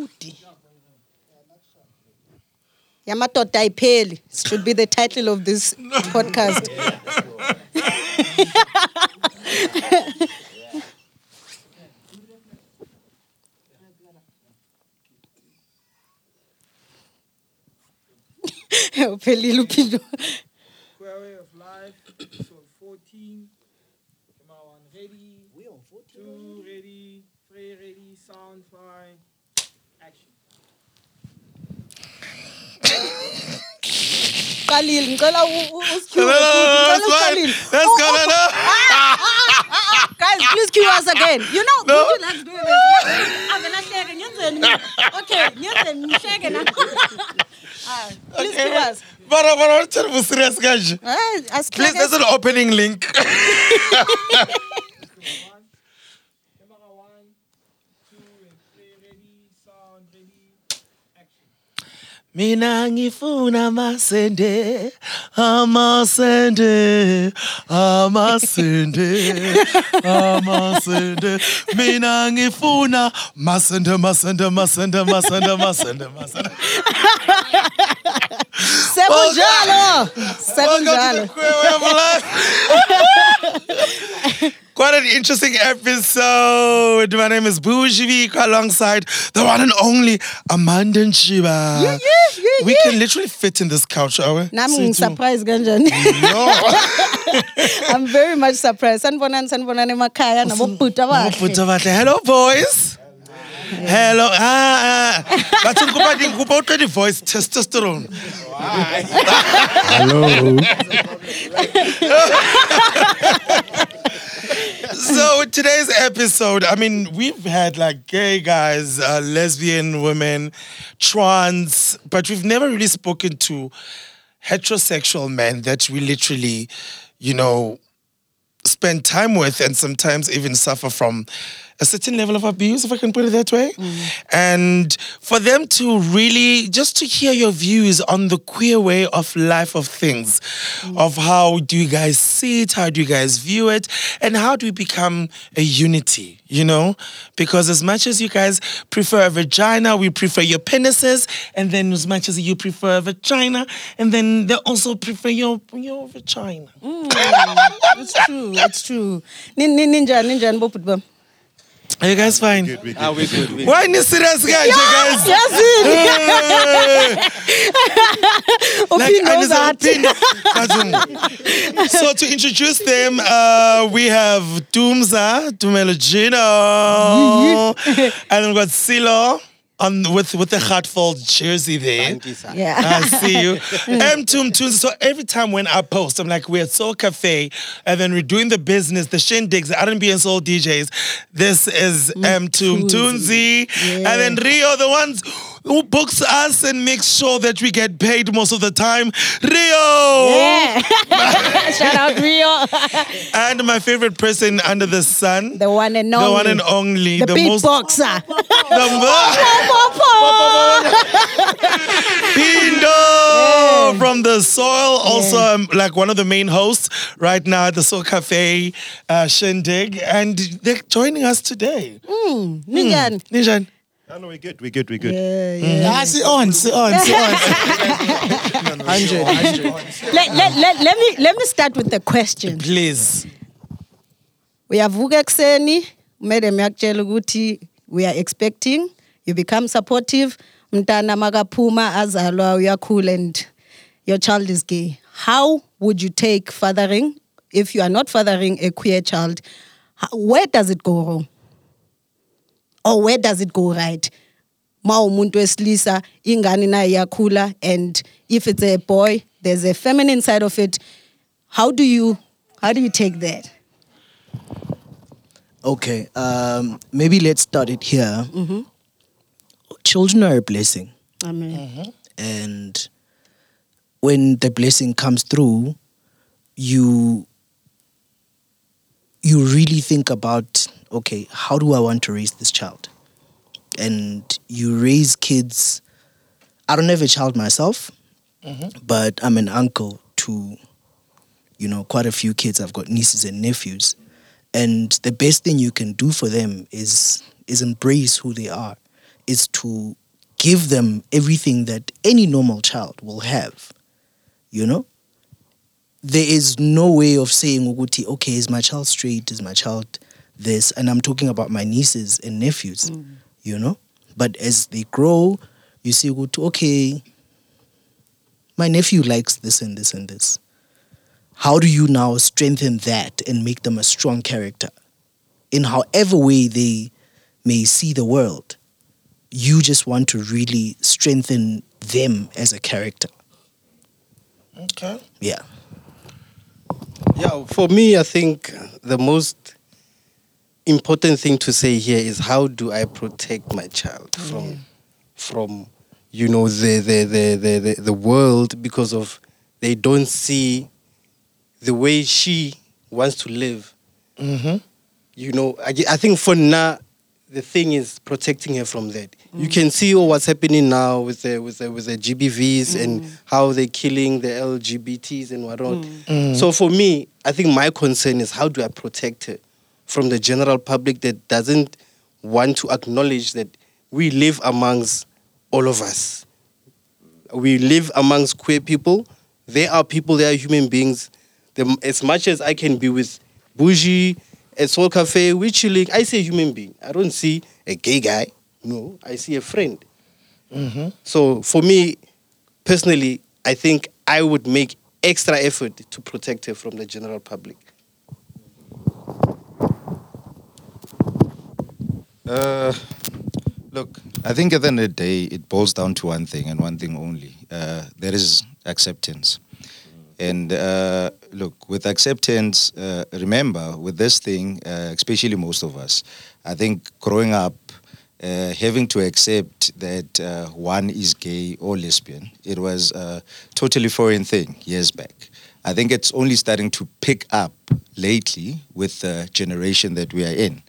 Udi. Yamadoda ayipheli should be the title of this podcast. Uphelile uphilo. Square way of life, episode 14. Come on, ready. We on 14. Two ready, three ready, sound fine. Action. Qalile ngicela u- u- usikhue. No, no, no, no, Ngicela that's fine. Uqalile. That's Oh, good. oh, No. Oh, ah, ah, ah, guys, please cue us again. You know, No. you like to do this? Avela hleke ngenzeni mina? Okay, ngihleke na? Ah, Please cue us. But I want to tell you serious guys. Ah, eh, Please, there's an opening link. One. Camera one, two, and three ready, sound ready. Action. Mina ngifuna amasende, amasende, amasende, amasende. Mina ngifuna masende, masende, masende, masende, masende, masende. Sekunjalo. Sekunjalo. Welcome to the Queer Way of Life. Quite an interesting episode. My name is Bujy alongside the one and only Amanda Shiba. Yeah, yeah, yeah, We can literally fit in this couch, are we? Nami See, too. ngisurprise kanjani? No. I'm very much surprised. Sanibonani sanibonani emakhaya nabobhuti abahle. Mabutho bahle. Hello, boys. Hello. Ah, ah. Bathi ngikupa ngikupa uqeda voice testosterone. Hello. So today's episode, I mean, we've had like gay guys, uh, lesbian women, trans, but we've never really spoken to heterosexual men that we literally, you know, spend time with and sometimes even suffer from a certain level of abuse, if I can put it that way. And for them to really just to hear your views on the queer way of life of things, of how do you guys see it, how do you guys view it, and how do we become a unity, you know? Because as much as you guys prefer a vagina, we prefer your penises, and then as much as you prefer a vagina, and then they also prefer your your vagina. Mm, it's true. It's true. Nin- nin- Ninjani ninjani bobhuti bami? Are you guys fine? Ah, we good. We Why is serious guys, you guys? Yazini. Like, Uphinde and it's a uzathi. pin- Kazum. so to introduce them, uh, we have Doomza, Dumelogino, and we've got Silo on with with the heartfelt jersey there. Thank you, sir. Yeah. I see you. M Toom Tunes. So every time when I post, I'm like, we're at Soul Cafe, and then we're doing the business, the shindigs, the R&B and Soul DJs. This is M Toom Tunesy. Yeah. And then Rio, the ones who books us and makes sure that we get paid most of the time. Rio! Yeah. Shout out Rio. And my favorite person under the sun. The one and only. The one and only. The, beatboxer. Pindo from the soil, also um, like one of the main hosts right now at the Soul Cafe uh, Shindig, and they're joining us today. Ninjani? Nishan, Oh, no, we're good. We're good. We're good. Yeah, yeah. Ah, sit on, sit on, sit on. 100, 100. Let, let, let, let me let me start with the question. please. uyavuka ekuseni madam yakutshela ukuthi we are expecting you become supportive mntana makaphuma azalwa uyakhula and your child is gay how would you take fathering if you are not fathering a queer child where does it go wrong or where does it go right? Ma umuntu wesilisa ingane nayo iyakhula? And if it's a boy there's a feminine side of it. How do you how do you take that? Okay, um, maybe let's start it here. Children are a blessing, amen. And when the blessing comes through, you you really think about okay, how do I want to raise this child? And you raise kids. I don't have a child myself, mm-hmm. but I'm an uncle to, you know, quite a few kids. I've got nieces and nephews, and the best thing you can do for them is is embrace who they are, is to give them everything that any normal child will have. You know? There is no way of saying, Uguti, okay, is my child straight? Is my child this? And I'm talking about my nieces and nephews, mm. you know? But as they grow, you see, Uguti, okay, my nephew likes this and this and this. How do you now strengthen that and make them a strong character? In however way they may see the world, you just want to really strengthen them as a character. Okay. Yeah. Yeah, for me, I think the most important thing to say here is how do I protect my child mm. from from you know the the, the the the the world because of they don't see the way she wants to live. Mm-hmm. You know, I, I think for now the thing is protecting her from that. You can mm. see all what's happening now with the with the with the GBVs and mm. how they're killing the LGBTs and whatnot. So for me, I think my concern is how do I protect her from the general public that doesn't want to acknowledge that we live amongst all of us. We live amongst queer people. They are people, they are human beings. The, as much as I can be with Bujy, at Soul Cafe, we're. I see a human being. I don't see a gay guy. No, I see a friend. Mm-hmm. So for me, personally, I think I would make extra effort to protect her from the general public. Uh, look, I think at the end of the day, it boils down to one thing and one thing only. Uh, there is acceptance. And uh, look, with acceptance, uh, remember, with this thing, uh, especially most of us, I think growing up, uh, having to accept that uh, one is gay or lesbian, it was a totally foreign thing years back. I think it's only starting to pick up lately with the generation that we are in.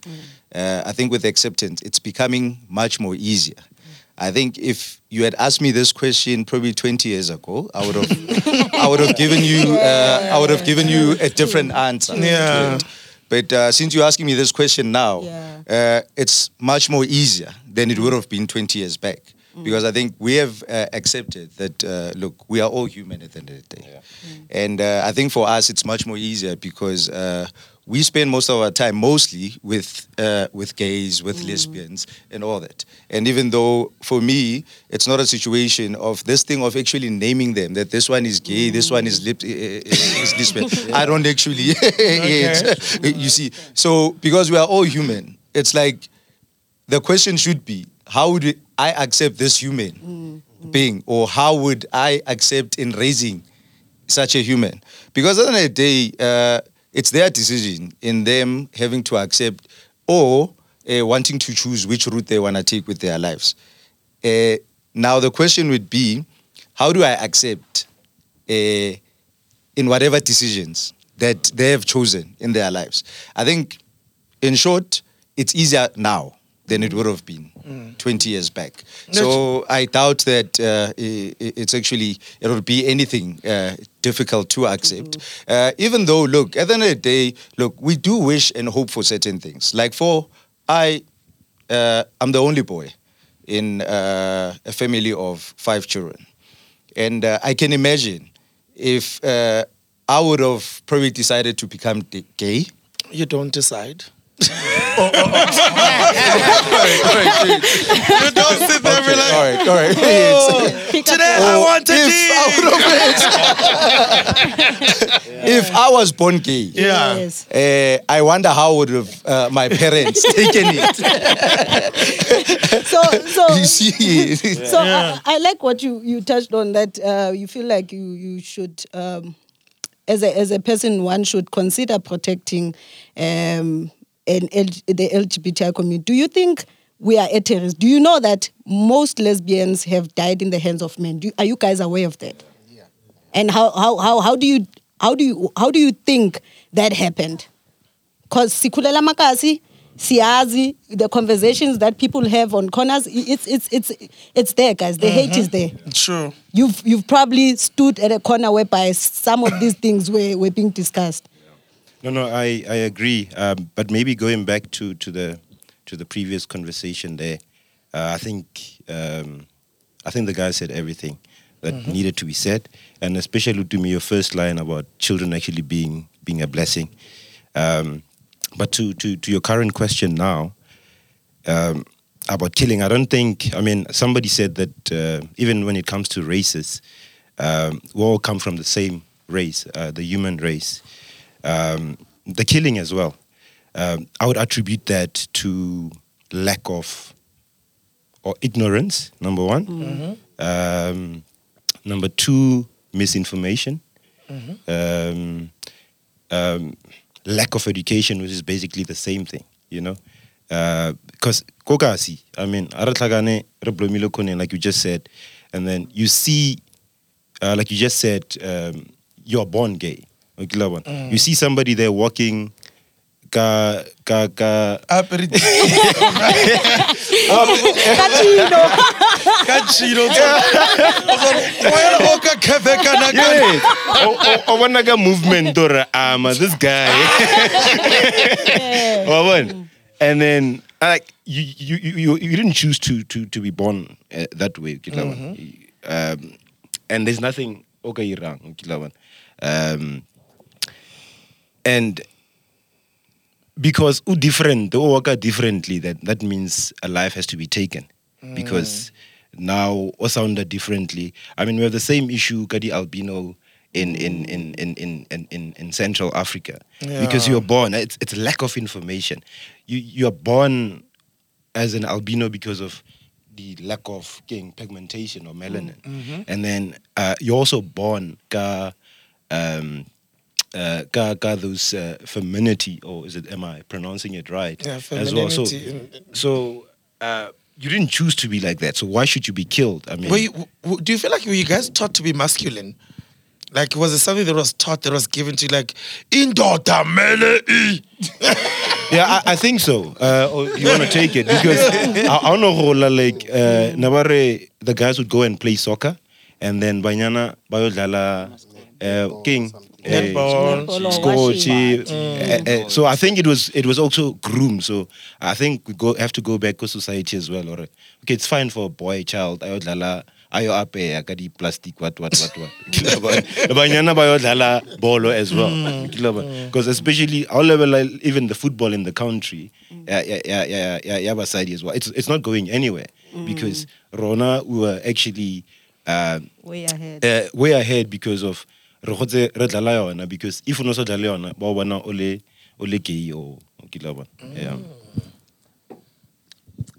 Uh, I think with acceptance, it's becoming much more easier. I think if you had asked me this question probably 20 years ago, I would have, I would have given you, uh, I would have given you a different answer. Yeah. But uh, since you're asking me this question now, Yeah. uh, it's much more easier than it would have been 20 years back. Because I think we have uh, accepted that, uh, look, we are all human at the end of the day. And uh, I think for us, it's much more easier because uh, we spend most of our time mostly with, uh, with gays, with lesbians, and all that. And even though for me, it's not a situation of this thing of actually naming them, that this one is gay, this one is, lip, is lesbian. I don't actually, it's- you see. So because we are all human, it's like the question should be how would I accept this human being, or how would I accept in raising such a human? Because at the end of the day, uh, it's their decision in them having to accept or uh, wanting to choose which route they want to take with their lives. Uh, now, the question would be how do I accept uh, in whatever decisions that they have chosen in their lives? I think, in short, it's easier now than it would have been 20 years back. So I doubt that uh, it's actually, it would be anything uh, difficult to accept. Uh, even though, look, at the end of the day, look, we do wish and hope for certain things. Like for, I, uh, I'm the only boy in uh, a family of five children. And uh, I can imagine if uh, I would have probably decided to become gay. You don't decide. Oh, You don't sit there and be like, all right, all right. "Oh, today I want to if I, if I was born gay, Yeah. Yes. uh, I wonder how would have uh, my parents taken it. So, so You see, So I, I like what you, you touched on that uh, you feel like you you should um, as a as a person one should consider protecting um, an L, the LGBTI community. Do you think we are at a risk? Do you know that most lesbians have died in the hands of men? Do, are you guys aware of that? Yeah. And how, how how how do you how do you how do you think that happened? Because Sikulela Makasi, Siazi, the conversations that people have on corners, it's it's it's it's there, guys. The hate is mm-hmm. there. True. You've you've probably stood at a corner whereby some of these things were, were being discussed. No, no, I, I agree. Um, but maybe going back to, to the to the previous conversation there, Uh, I think um, I think the guy said everything that needed to be said, and especially to me, your first line about children actually being being a blessing. Um, but to, to to your current question now um, about killing, I don't think. I mean, somebody said that uh, even when it comes to races, um, we all come from the same race, uh, the human race. Um, the killing as well. Um, I would attribute that to lack of or ignorance. Number one. Um, number two, misinformation. Um, um, lack of education, which is basically the same thing, you know. Because kokasi, I mean, aratlagane kone, like you just said, and then you see, uh, like you just said, um, you're born gay. Okay, love. You see somebody there walking, ka ka ka. Aperitivo. Kachino. Cafe kana like a movement or um, this guy. Or one. And then uh, like you, you you you you didn't choose to to to be born uh, that way, Kilawan. Um, and there's nothing okay wrong, Kilawan. Um, and because u different, the work differently, that that means a life has to be taken. Because now or sounded differently. I mean, we have the same issue, Kadi albino in in in in in in, in, in Central Africa. Because you're born, it's it's lack of information. You you're born as an albino because of the lack of getting pigmentation or melanin. And then uh, you're also born ka um uh, those uh, femininity, or is it? Am I pronouncing it right? Yeah, as well. So, so uh, you didn't choose to be like that. So why should you be killed? I mean, you, w- do you feel like were you guys taught to be masculine? Like, was it something that was taught that was given to you, like, indoda mele yeah, I, I think so. Uh, you want to take it because I, I don't know like uh, Nabare, the guys would go and play soccer, and then Banyana Bayodala uh, King. Netball. Netball or Scotch, washing. uh, uh, so I think it was it was also groomed. So I think we go have to go back to society as well. Or okay, it's fine for a boy child. Ayodlala ayo ape akadi plastic what what what what. Banyana bayodlala bolo as well. Because especially our level, like, even the football in the country, yeah yeah yeah yeah yeah yeah basadi as well. It's it's not going anywhere because Rona we were actually. Um, Way ahead. uh, way ahead because of re gotse re dlala yona because if o ne o sa dlale yona ba o bona o le o le gay o kila bona yeah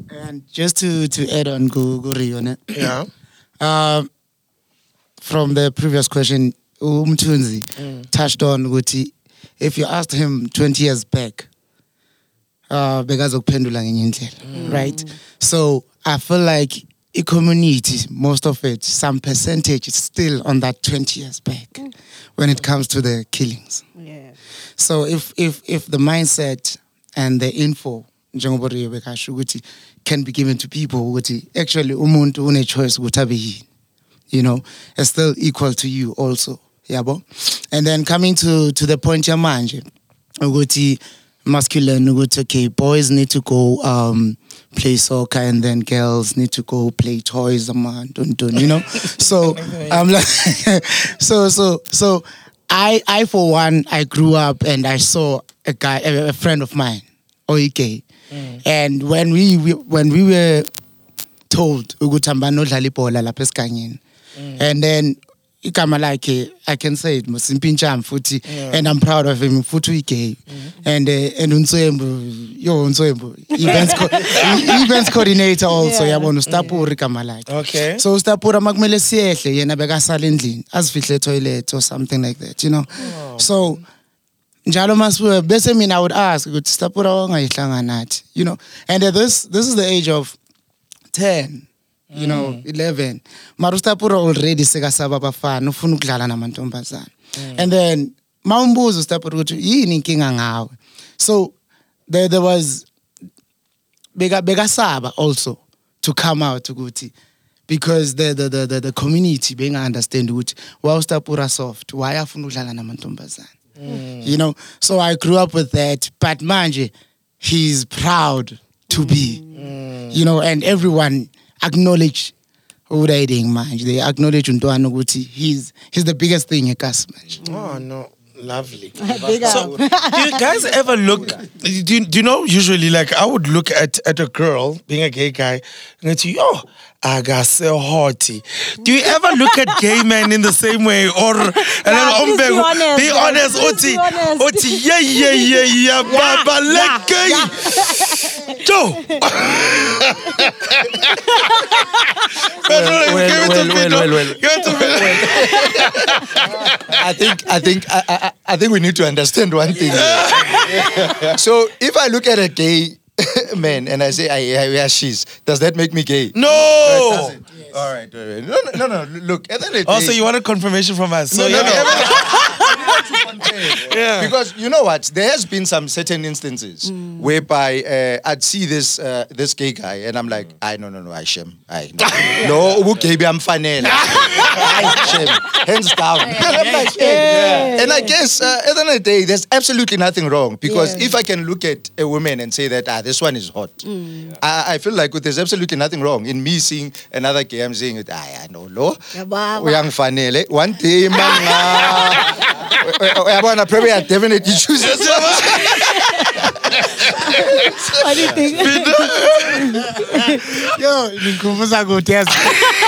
And just to to add on go go Rione, Yeah. um, from the previous question, Umtunzi touched on Guti. If you asked him 20 years back, uh, bekazokuphendula ngenye indlela, right? So I feel like a community, most of it, some percentage is still on that 20 years back when it comes to the killings. Yeah. So if if if the mindset and the info can be given to people actually umuntu une choice ukuthi abe yini you know is still equal to you also yabo and then coming to to the point yamanje ukuthi masculine ukuthi okay boys need to go um play soccer and then girls need to go play toys man dun, dun, you know? So i'm like so so so i i for one i grew up and i saw a guy a, a friend of mine oyigay mm. and when we, we when we were told ukuthi hambani odlala ibhola lapha esigangeni mm. and then igama lakhe i can say it mosimpintshami futhi and i'm proud of him futhi uyigay and uh, and unswembu yo unswembu events co- events coordinator also Yeah. yabona ustapuri igama lakhe. Okay. so ustapura makumele siyehle yena bekasala endlini azifihle etoilet or something like that you know? So njalo masibuye bese mina i would ask ukuthi stapura wangayihlanga nathi? You know? And uh, this this is the age of 10 you know mm. 11 mara ustapura already sekasaba abafana ufuna ukudlala namantombazana mm. and then mawumbuza ustapura ukuthi yini inkinga ngawe? So there, there was beka bekasaba also to come out ukuthi because the the the the, the community being understand ukuthi why ustapura soft why afuna ukudlala namantombazana mm. you know so i grew up with that but manje he's proud to be. You know, and everyone acknowledge who they doing manje. They acknowledge Untwana ukuthi he's he's the biggest thing eKasi manje. Oh no, lovely. So, do you guys ever look? Do you, do you know? Usually, like I would look at at a girl being a gay guy and go to yo, I got so hotty. Do you ever look at gay men in the same way, or and then Nah, be honest, be guys. honest, Oti, be honest. Oti, yeah, yeah, yeah, yeah, Baba, yeah, let gay, Joe. Pedro, well, give it to well, well, well, well. Give it to Pedro. I think I think I, I, I think we need to understand one thing. so if I look at a gay man and I say I, I yeah she's does that make me gay? No. It doesn't. All right, all right. No, no, no, no. Look, at the end of the Also, day- you wanted confirmation from us. So no, no, yeah. no. Yeah. Because you know what, there has been some certain instances whereby uh, I'd see this uh, this gay guy and I'm like, I no no no, I shame, I no, no, okay, I'm fanele, I shame, hands down. I'm like, hey. And I guess uh, at the end of the day, there's absolutely nothing wrong because Yeah. if I can look at a woman and say that ah, this one is hot, I, I feel like there's absolutely nothing wrong in me seeing another gay. I'm saying, ah, yeah, no, lo, Yababa. uyangifanele. One day, man. Eh, eh, uyabona probably I definitely choose this What do you think? Yo, ngikhumbuza kuthi yazi.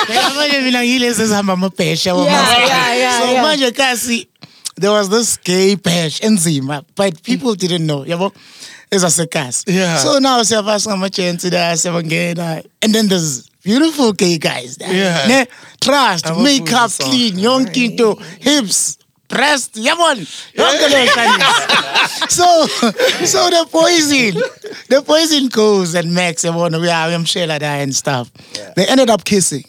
Phela manje mina ngilezi ezihamba amabhesha Yeah, yeah, yeah, So yeah. manje kasi there was this gay bash enzima but people didn't know yabo ezasekasi. Yeah. So now siyafasa ngamajensi la siyabangena and then there's beautiful gay guys there. Yeah. Ne? Trust, makeup clean, yonke into, hips, breast, yabona. Yonke. So so the poison, the poison goes and Max yabona we are uyamshela there and stuff. They ended up kissing.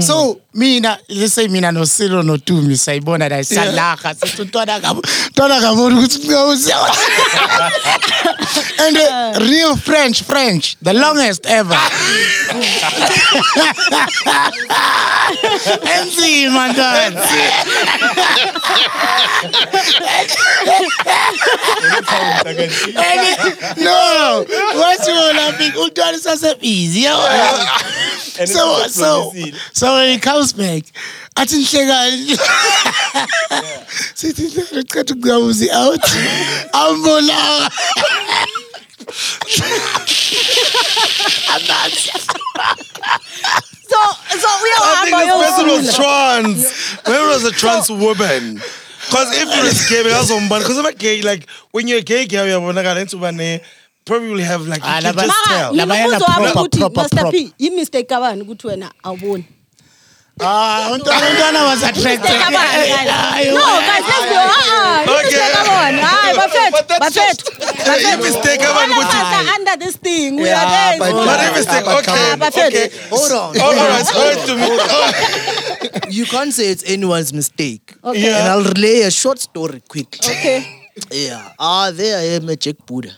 So mina let's say mina no Silo no Tumi sayibona la salaga sithi ntwana kabo ntwana kabona ukuthi ngawuzi and the real French French the longest ever. Enzima ntwana. And- no what you laughing untwana sasebhizi yabona so so so when he comes back I think she got nihlekani sithi ntwana chatha ukungawuzi out. Ambona So, so we I think are this person was going trans. Maybe it was a trans woman. Because if you're a gay, that's one Because if a gay, like when you're a gay girl, you're gonna into one probably will have like you Ah, can laba- just tell. La bayana ngimbuzo wami proper, ukuthi proper, Master proper. P, you mistake kabani ukuthi wena awuboni? ah untwana was attracted Mistake. No, guys, let's go. Ah, ah, Okay. Hayi, bafethu, bafethu, You mistake of ukuthi- under this thing. We Yeah, are there. but- like, But come okay, okay. Hold on. All right, Hold to me. You can't say it's anyone's mistake. Okay. Yeah. And I'll relay a short story quickly. Okay. Yeah. Ah, there I am Jack Buddha.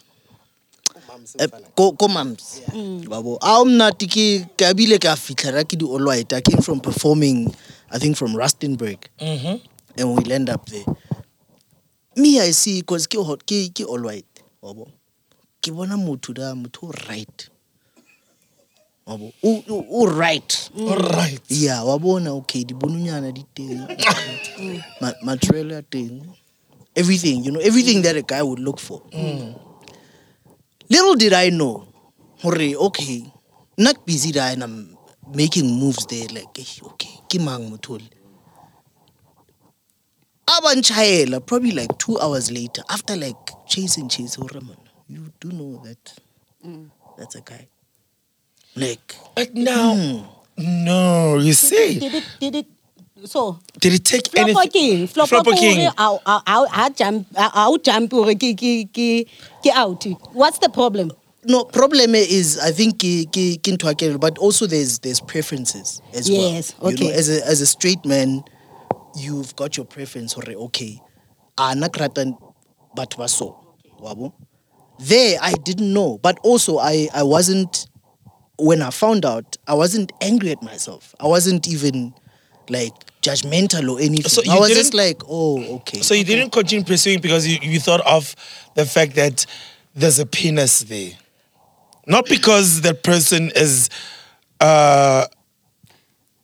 Eh, ko ko mams. Wabo a mnati ke ke abile ka fitlha ra ke di olwite i came from performing i think from rustenburg. And we land up there. Me i see cause ke hot ke ke all white wabo ke bona motho da motho o right. Wabo o o- o right. All right. yeah wa bona okay dibononyana di teng. Ma- material ya teng. Everything you know everything that a guy would look for little did i know hore okay not busy da and i'm making moves there like eh, okay ke mang motho le abanchayela probably like two hours later after like chasing chase hore man you do know that that's a guy. Like But now, no, you see, Did it, did it, so, did it take Flopper anything? King, Flopper Flopper King. King. Au, au, au, au jump, au jump, hore ke, ke, ke, ke out. What's the problem? no problem is i think ke ke ke ntho ya kelello, but also there's there's preferences as Yes, well you know okay. as a as a straight man you've got your preference or okay ana krata batho ba so wabo there i didn't know but also i i wasn't when i found out i wasn't angry at myself i wasn't even like judgmental or anything So i you was just like oh okay So you didn't continue pursuing because you, you thought of the fact that there's a penis there. Not because that person is uh,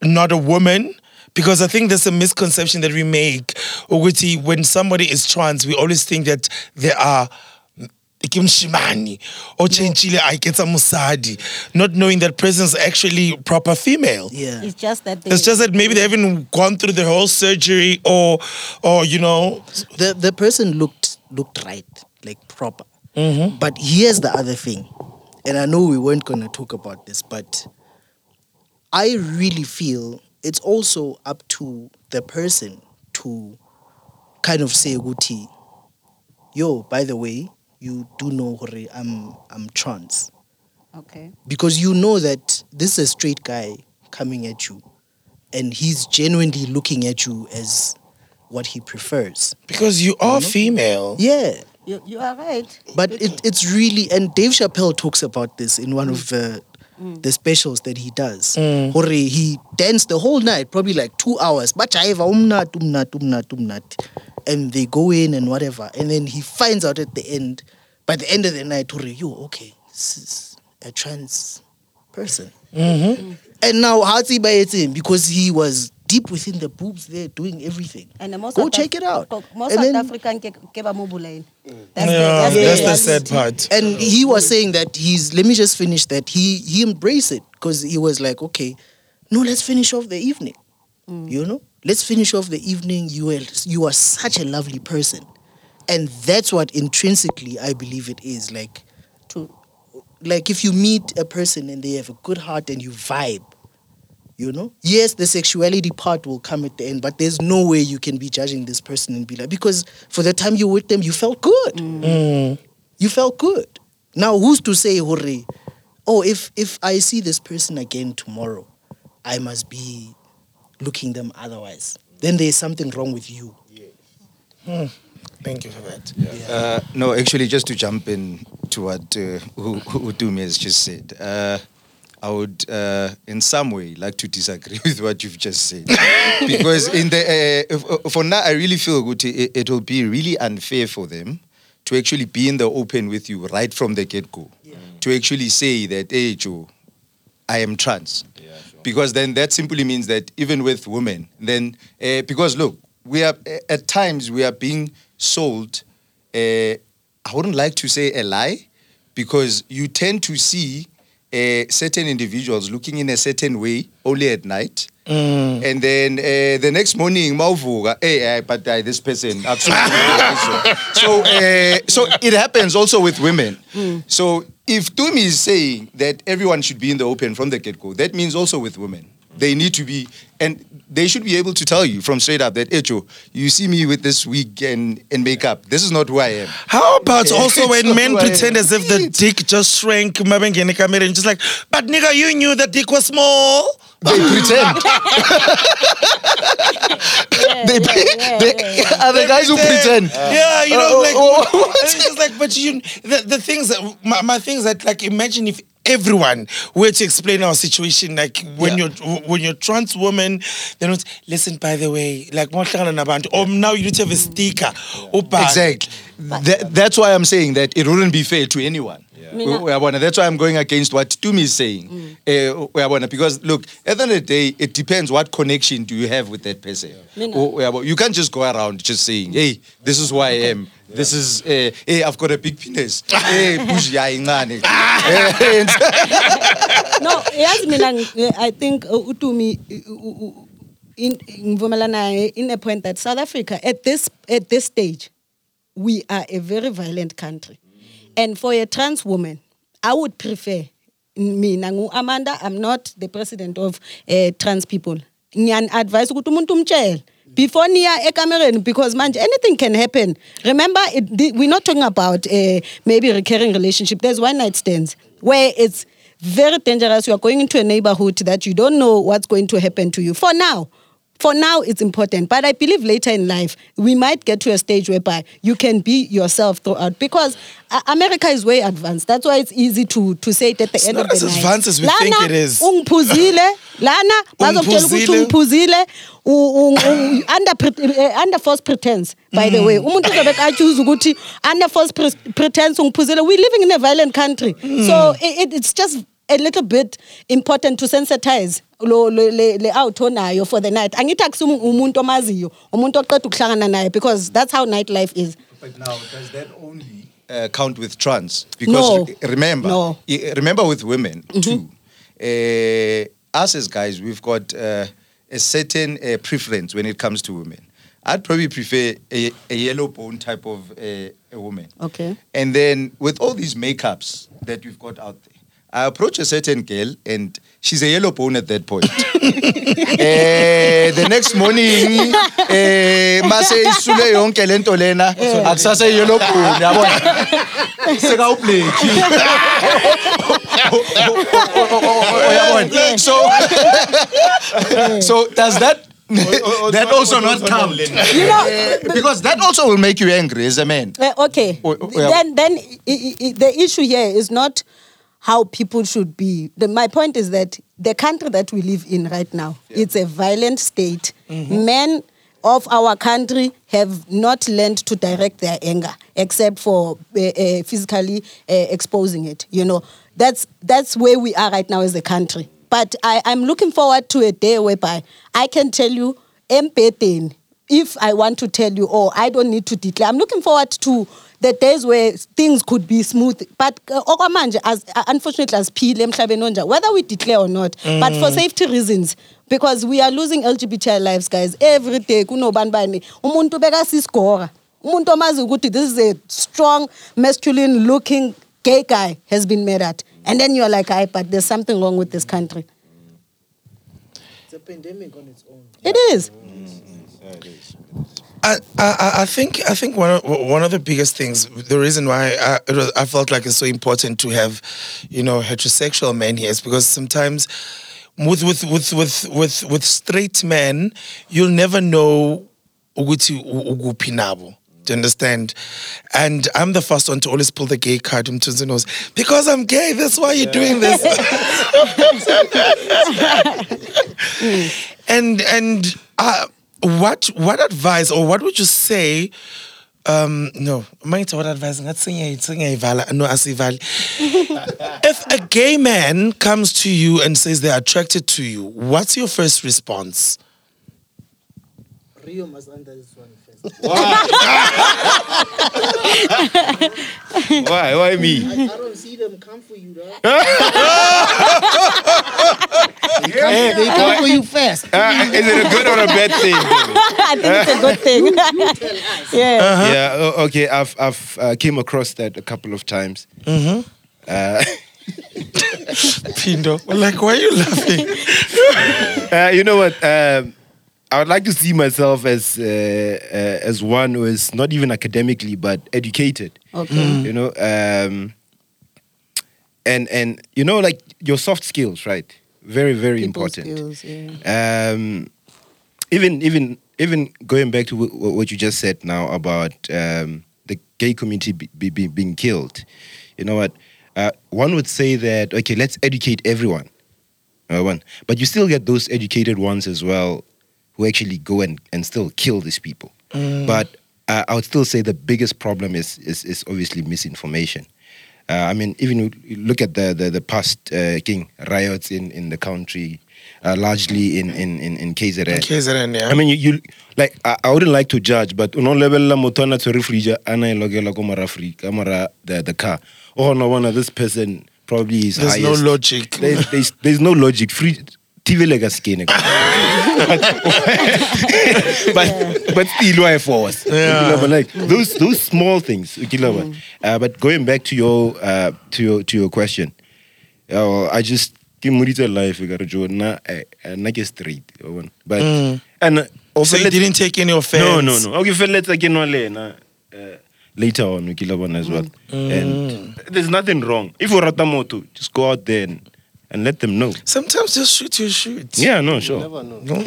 not a woman. Because I think there's a misconception that we make. When somebody is trans, we always think that they are ke mshimane or changile I get musadi, not knowing that person is actually proper female. Yeah. It's just that they, It's just that maybe they haven't gone through the whole surgery or or you know the the person looked looked right, like proper. Mm-hmm. But here's the other thing, and I know we weren't gonna talk about this, but I really feel it's also up to the person to kind of say, "Guti, yo, by the way, you do know hore I'm I'm trans." Okay. because you know that this is a straight guy coming at you and he's genuinely looking at you as what he prefers because you are mm-hmm. female. yeah You, you are right. but it, it's really and dave chappelle talks about this in one of the mm. the specials that he does mm. Hore he danced the whole night probably like two hours bajaiva umnat umnat umnat umnat and they go in and whatever and then he finds out at the end by the end of the night Hore, yo okay this is a trans person mm-hmm. mm. and now Hatsi him because he was deep within the boobs there doing everything. And the most Go South check it out. Most And South then- African ke ke ba mo bolaile. Mm. Yeah, That's the, that's the sad part. And he was saying that he's let me just finish that. He he embraced it because he was like, okay, no, let's finish off the evening. Mm. You know? Let's finish off the evening. You are you are such a lovely person. And that's what intrinsically I believe it is. Like To- like if you meet a person and they have a good heart and you vibe, you know? Yes, the sexuality part will come at the end, but there's no way you can be judging this person and be like, because for the time you were with them, you felt good. Mm. You felt good. Now, who's to say, hooray? Oh, if if I see this person again tomorrow, I must be looking them otherwise. Then there's something wrong with you. Thank you for that. Uh, no, actually, just to jump in to what uh, who, who Utumi has just said, uh, I would, uh, in some way, like to disagree with what you've just said, because in the uh, if- uh, for now, I really feel good. It, it will be really unfair for them to actually be in the open with you right from the get go, to actually say that, hey, Joe, I am trans. Because then that simply means that even with women, then uh, because look, we are uh, at times we are being sold. Uh, I wouldn't like to say a lie, because you tend to see uh, certain individuals looking in a certain way only at night. And then uh, the next morning, mawuvuka, hey, eh, but uh, this person. absolutely." so, uh, so it happens also with women. So if Tumi is saying that everyone should be in the open from the get go, that means also with women. They need to be, and they should be able to tell you from straight up that, Echo, you see me with this wig and, and makeup. This is not who I am. How about also when men who I am. pretend as if the dick just shrank, mabengene camera, and just like, but nigga, you knew the dick was small. They pretend. they, they are the guys who pretend. Yeah, you uh, know, Oh, like, it's just like, but you, the, the things that, my, my things that, like, imagine if everyone were to explain our situation, like, when you're, when you're trans woman, then it's, listen, by the way, like, mohlangana nabantu, or now you need to have a sticker. Ubhale. Exactly. That, that's why I'm saying that it wouldn't be fair to anyone. Mina- That's why I'm going against what Tumi is saying. Eh, uyabona, Because look, at the end of the day, it depends what connection do you have with that person. Mina- Oh, You can't just go around just saying, hey, this is who I am. This is, uh, hey, I've got a big penis. hey, push ya incane. Eh, no yazi mina i think uh, utumi uh, uh, uh, in ngivumelana naye in a point that south africa at this at this stage we are a very violent country. And for a trans woman i would prefer me, ngu-amanda i'm not the president of uh, trans people. Umuntu umtshele before niya ekamereni because man, anything can happen. Remember it, we're not talking about uh, maybe recurring relationship. There's one night stands where it's very dangerous. You are going into a neighborhood that you don't know what's going to happen to you. For now for now it's important but i believe later in life we might get to a stage whereby you can be yourself throughout because america is way advanced. That's why it's easy to to say it at the It's end of the as night. advanced as we Lana, think it is. ungiphuzile lana bazokutshela ukuthi Ungiphuzile. under eh, under false pretense by the way. Umuntu uzobe accuse ukuthi under false pre- pretense ungiphuzile. We're living in a violent country. So it, it- it's just a little bit important to sensitize lo lo- le le out onayo for the night angithi akusumi umuntu omaziyo umuntu oqeda ukuhlangana naye because that's how night life is But now, does that only uh, count with trans? Because No. re- remember, No. remember with women too. Uh, us as guys, we've got uh, a certain uh, preference when it comes to women. I'd probably prefer a, a yellow bone type of uh, a woman. Okay. And then with all these makeups that we've got out there, I approach a certain girl and she's a yellow bone at that point. eh the next morning eh mase isule yonke lento lena. Akusasa yellow bone yabona? Seka ubleki uyabona so so does that that also not count? You know because that also will make you angry as a man. Uh, okay. Oh, oh, yeah. Then, then i- i- i- the issue here is not how people should be. The, my point is that the country that we live in right now, it's a violent state. Men of our country have not learned to direct their anger, except for uh, uh, physically uh, exposing it. You know, that's that's where we are right now as a country. But I, I'm looking forward to a day whereby I can tell you, empathy if I want to tell you, oh, I don't need to declare. I'm looking forward to the days where things could be smooth. But uh, okwamanje, as uh, unfortunately, as phile emhlabeni onja, whether we declare or not, but for safety reasons, because we are losing LGBTI lives, guys. Every day, kunobani bani, umuntu beka sisigora. Umuntu omazi ukuthi this is a strong, masculine looking gay guy has been murdered. And then you're like, I, but there's something wrong with this country. It's a pandemic on its own. It is. I, I, I think I think one of, one of the biggest things, the reason why I, it was, I felt like it's so important to have, you know, heterosexual men here is because sometimes with with with with with, with straight men, you'll never know ukuthi ukuphi nabo. Do you understand? And I'm the first one to always pull the gay card. Mthunzi knows because I'm gay. That's why you're doing this. and and uh, what what advice or what would you say um no mangithe what advice? Ngathi singayi- singayivala no asivali if a gay man comes to you and says they're attracted to you what's your first response? Rio must answer this one first. Why? Why me? I, I don't see them come for you, dog. Hey, they come for you first. Uh, is it a good or a bad thing? I think it's a good thing. yeah. Yeah. o- Okay. I've I've uh, came across that a couple of times. Uh, Pindo like why are you laughing uh, you know what? Um, I would like to see myself as uh, uh, as one who is not even academically but educated. Okay. You know, um, and and you know, like your soft skills, right? Very very People important. skills, yeah. um, even even even going back to wh- wh- what you just said now about um, the gay community be- being killed, you know what? Uh, one would say that okay, let's educate everyone, uh, one, but you still get those educated ones as well, who actually go and, and still kill these people. But uh, I would still say the biggest problem is is, is obviously misinformation. Uh, I mean, even look at the the, the past uh, king riots in, in the country, uh, largely in in in, in KZN. KZN, yeah. I mean, you, you like I, I wouldn't like to judge, but uno level la motona to refrigerator ana ilogela ko free the the car. Oh no, one of this person probably is There's no logic. There's, there's, there's no logic. Free TV lega skene. but but still why force. Yeah. But like those those small things. Uh, but going back to your uh, to your to your question, uh, I just ke moditse life ka re jo na eh, eh, nna ke straight bona. but and uh, so you didn't take any offense no no no okay feletsa ke nwa le ena uh, later on ke la bona as well and there's nothing wrong if rata motho just go out there and, and let them know sometimes just shoot your shoot yeah no sure Never know. No?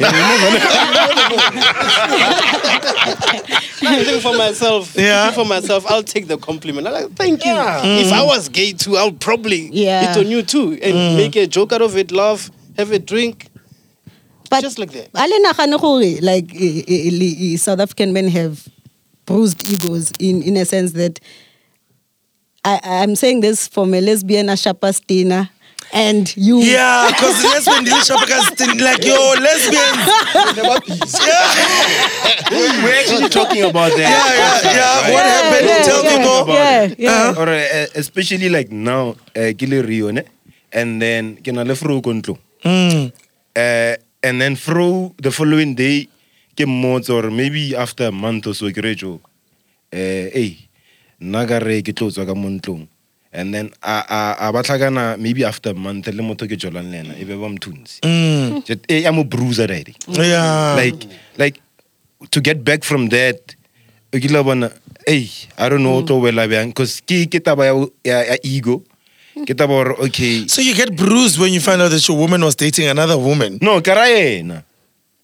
I think for myself, Yeah. for myself, I'll take the compliment. I'm like, thank you. Yeah. If I was gay too, I'll probably Yeah. hit on you too and make a joke out of it, laugh, have a drink. But Just like that. ale nagane like eh, eh, le- eh, South African men have bruised egos in in a sense that I I'm saying this from a lesbian a Shapastina and you Yeah, because lesbian Shapaka like yo, lesbians. yeah, We're actually talking about that. yeah, yeah. What happened? yeah, Tell yeah, people. yeah, yeah. Or uh, especially like now, uh, ke le Rio, and then ke na le fro ko. Mm. Uh, and then fro the following day ke mmotsa or maybe after a month or so ke re jo eh hey nna ka re ke tlo tswa ka mo ntlong and then a a a ba tlhakana maybe after a month le motho ke jolang le ena e be ba mthunzi. Mm. Ya mo bruiser already. Yeah. like like to get back from that o kile bona hey i don't know o tlo wela bjang. Because ke ke taba ya, ego. Ke taba gore okay. So you get bruised when you find out that your woman was dating another woman. no ka ra yena.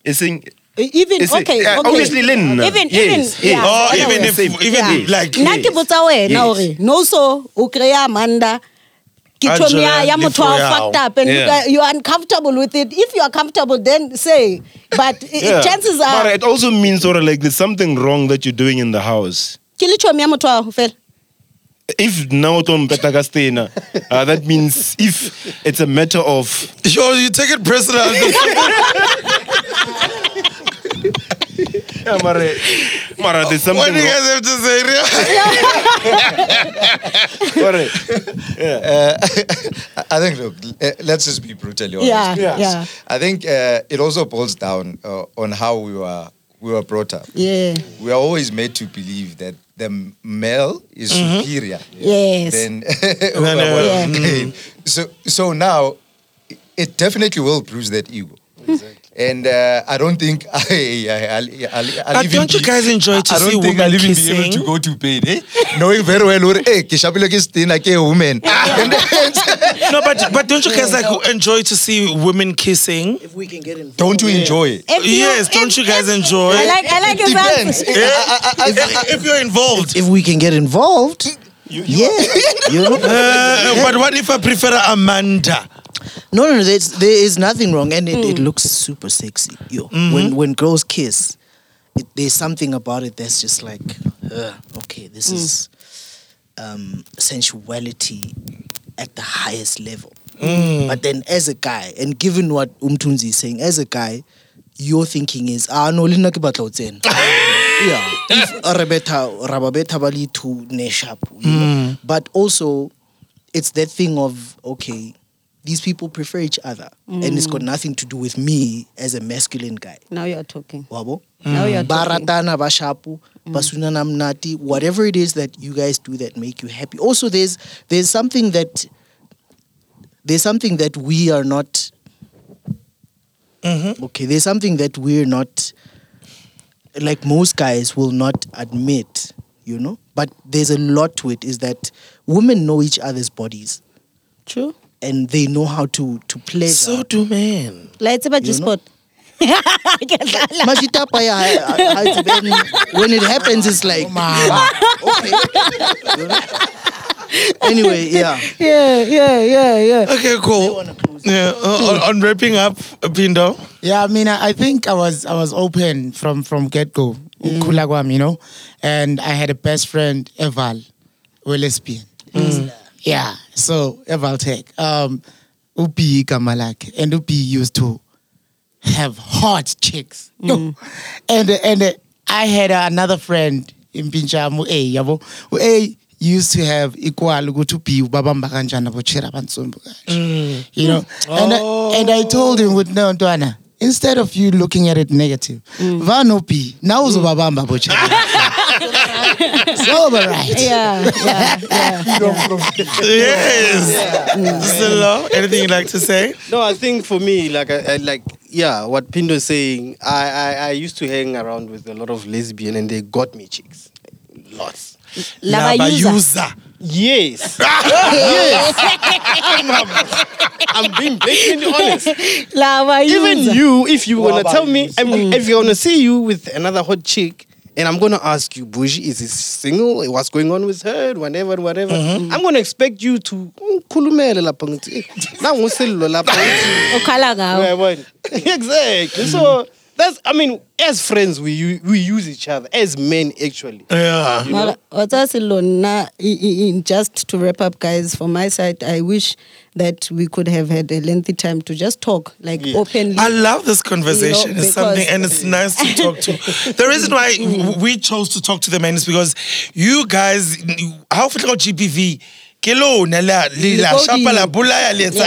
E seng even Is it- okay, uh, okay. obviously le nna. even Yes, even yes. yeah, Oh, I even if even Yeah. like nna ke botsa wena Yes. gore no so o kry-a amanda ke Angela, ya ya motho lefu a fucked up and you Yeah. guys- you are uncomfortable with it if you are comfortable then say but i- Yeah. chances But are it also means sort of like there's something wrong that you're doing in the house. ke le thomi ya motho ao fela If now to mpeta ka stena, uh, that means if it's a matter of Sure, you take it personal. yeah, mara, mara, there's what do you wrong. guys have to say? Mara, Uh, I think, look, uh, let's just be brutally honest. Yeah, Yes. yeah. I think uh, it also boils down uh, on how we were we were brought up. yeah We are always made to believe that the male is superior yes than Than, uh, Yeah. Okay. So so now it definitely will bruise that ego. And uh, I don't think I, I, I'll, I'll, I'll But even don't you guys enjoy to I don't see think women I'll even be able to go to bed, eh? knowing very well, or, hey, ke shapile ke stina ke woman. No, but but don't you guys like enjoy to see women kissing? If we can get involved. don't you enjoy it? If you- Yes, don't you guys if- enjoy? I like I like his Depends. answer. Yeah? if, if you're involved. If we can get involved, yeah. You know? Uh, but what if I prefer Amanda? No, no, no. There's, there is nothing wrong, and it, it looks super sexy. Yo, when when girls kiss, it, there's something about it that's just like, uh, okay, this is um, sensuality at the highest level. But then, as a guy, and given what Umthunzi is saying, as a guy, your thinking is, ah, no, lina ke batla ho tsena." yeah. If re betha ra ba betha ba le two ne sharp, you know? Mm. But also, it's that thing of okay these people prefer each other and it's got mm. nothing to do with me as a masculine guy. Now you are talking. Wabo? Now you are mm. ba talking. ratana ba shapu ba sunana mnati whatever it is that you guys do that make you happy. Also there's there's something that there's something that we are not Mm-hmm. okay there's something that we're not like most guys will not admit you know but there's a lot to it is that women know each other's bodies true and they know how to to pleasure. So do men. la e about You sport. Ya when it happens, it's like oh, okay. You know? Anyway, yeah. yeah yeah yeah yeah Okay, cool. Yeah, uh, on, on wrapping up, Pindo. Yeah, I mean, I, I think I was I was open from from get go, mm. you know, and I had a best friend Eval, who a lesbian. Yeah, so Eval Tech, um, Upi Kamalak, and Upi used to have hot chicks. No. And and uh, I had another friend in Pinchamu A, yabo, who A used to have equal ukuthi ubi ubabamba kanjani abochera abantsumbu kanje. Mm. You know, and I, oh. and I told him with no Ntwana, instead of you looking at it negative, vano pi now uzobabamba abochera. so right. yeah yeah yeah Yes. Zillo, mm. anything you'd like to say? No, I think for me, like, I, I like, yeah, what Pindo is saying, I, I, I used to hang around with a lot of lesbian, and they got me chicks, lots. Labayuza. Yes, yes. I'm, I'm- I'm being blatantly honest. Even you, if you wanna tell me, I mean, if you wanna see you with another hot chick, and I'm gonna ask you, Buji, is this single? What's going on with her? Whatever, whatever. I'm gonna expect you to khulumele lapha ngithi "Eh, nangu uselilo lapha ngithi, ngawo uyabona?" exactly so that's i mean as friends we we use each other as men actually Yeah. Mara, whatsa selo nna i- i- i- just to wrap up guys from my side i wish that we could have had a lengthy time to just talk like Yeah. openly I love this conversation. You know, it's something, and it's nice to talk to. The reason why we chose to talk to the men is because you guys, how about GBV? Ke lona la le la Le shapa la body. bolaya le etsa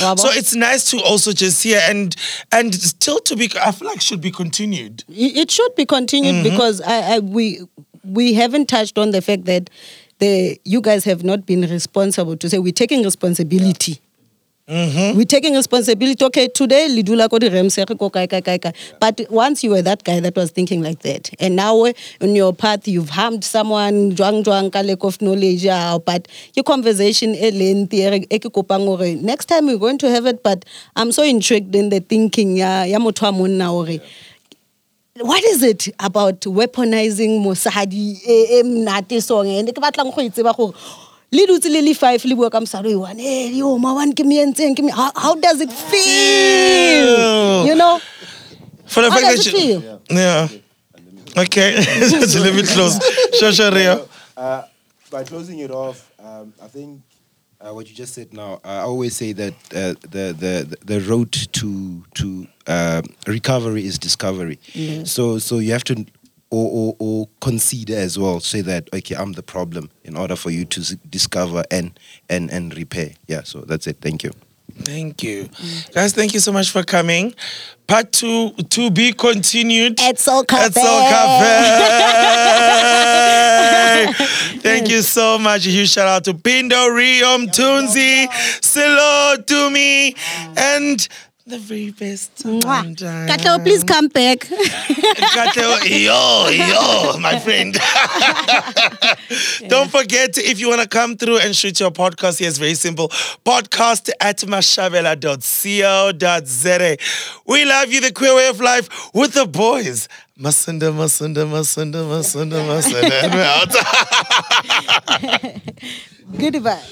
Yeah, so it's nice to also just hear and and still to be i feel like should be continued it should be continued Mm-hmm. because I, I we we haven't touched on the fact that the you guys have not been responsible to say we're taking responsibility. Mm-hmm. We're taking responsibility. Okay, today lidula ko di remsere ko kai kai kai kai. But once you were that guy that was thinking like that, and now on your path you've harmed someone, jwang ka lack of knowledge. ah, But your conversation lengthy. re- ke kopang hore Next time we're going to have it, but I'm so intrigued in the thinking ya ya motho wa monna hore what is it about weaponizing mosadi e mnate song and ke batlang go itseba gore le dutse le le five le bua ka mosadi o one eh yo ma ke me entseng ke me how, how does it feel you know for the How fact does that it you, feel? yeah okay just let me close Shasha Rio. Uh, by closing it off, um, I think uh, what you just said now. I always say that uh, the the the road to to uh, recovery is discovery. Yeah. So so you have to. Or, or, or consider as well, say that okay, I'm the problem in order for you to s- discover and and and repair. Yeah, so that's it. Thank you. Thank you. Guys, thank you so much for coming. Part two to be continued. At Soul Cafe. At Soul Cafe. thank you so much. A huge shout out to Pindo, Riom, Tunzi, Silo, Tumi, and the very best. Katlego, please come back Katlego, yo, yo, my friend. Don't forget, if you want to come through and shoot your podcast, here, it's very simple. Podcast at mashabela.co.za. We love you, the queer way of life, with the boys. Masunda, Masunda, Masunda, Masunda, Masunda. And we're out. goodbye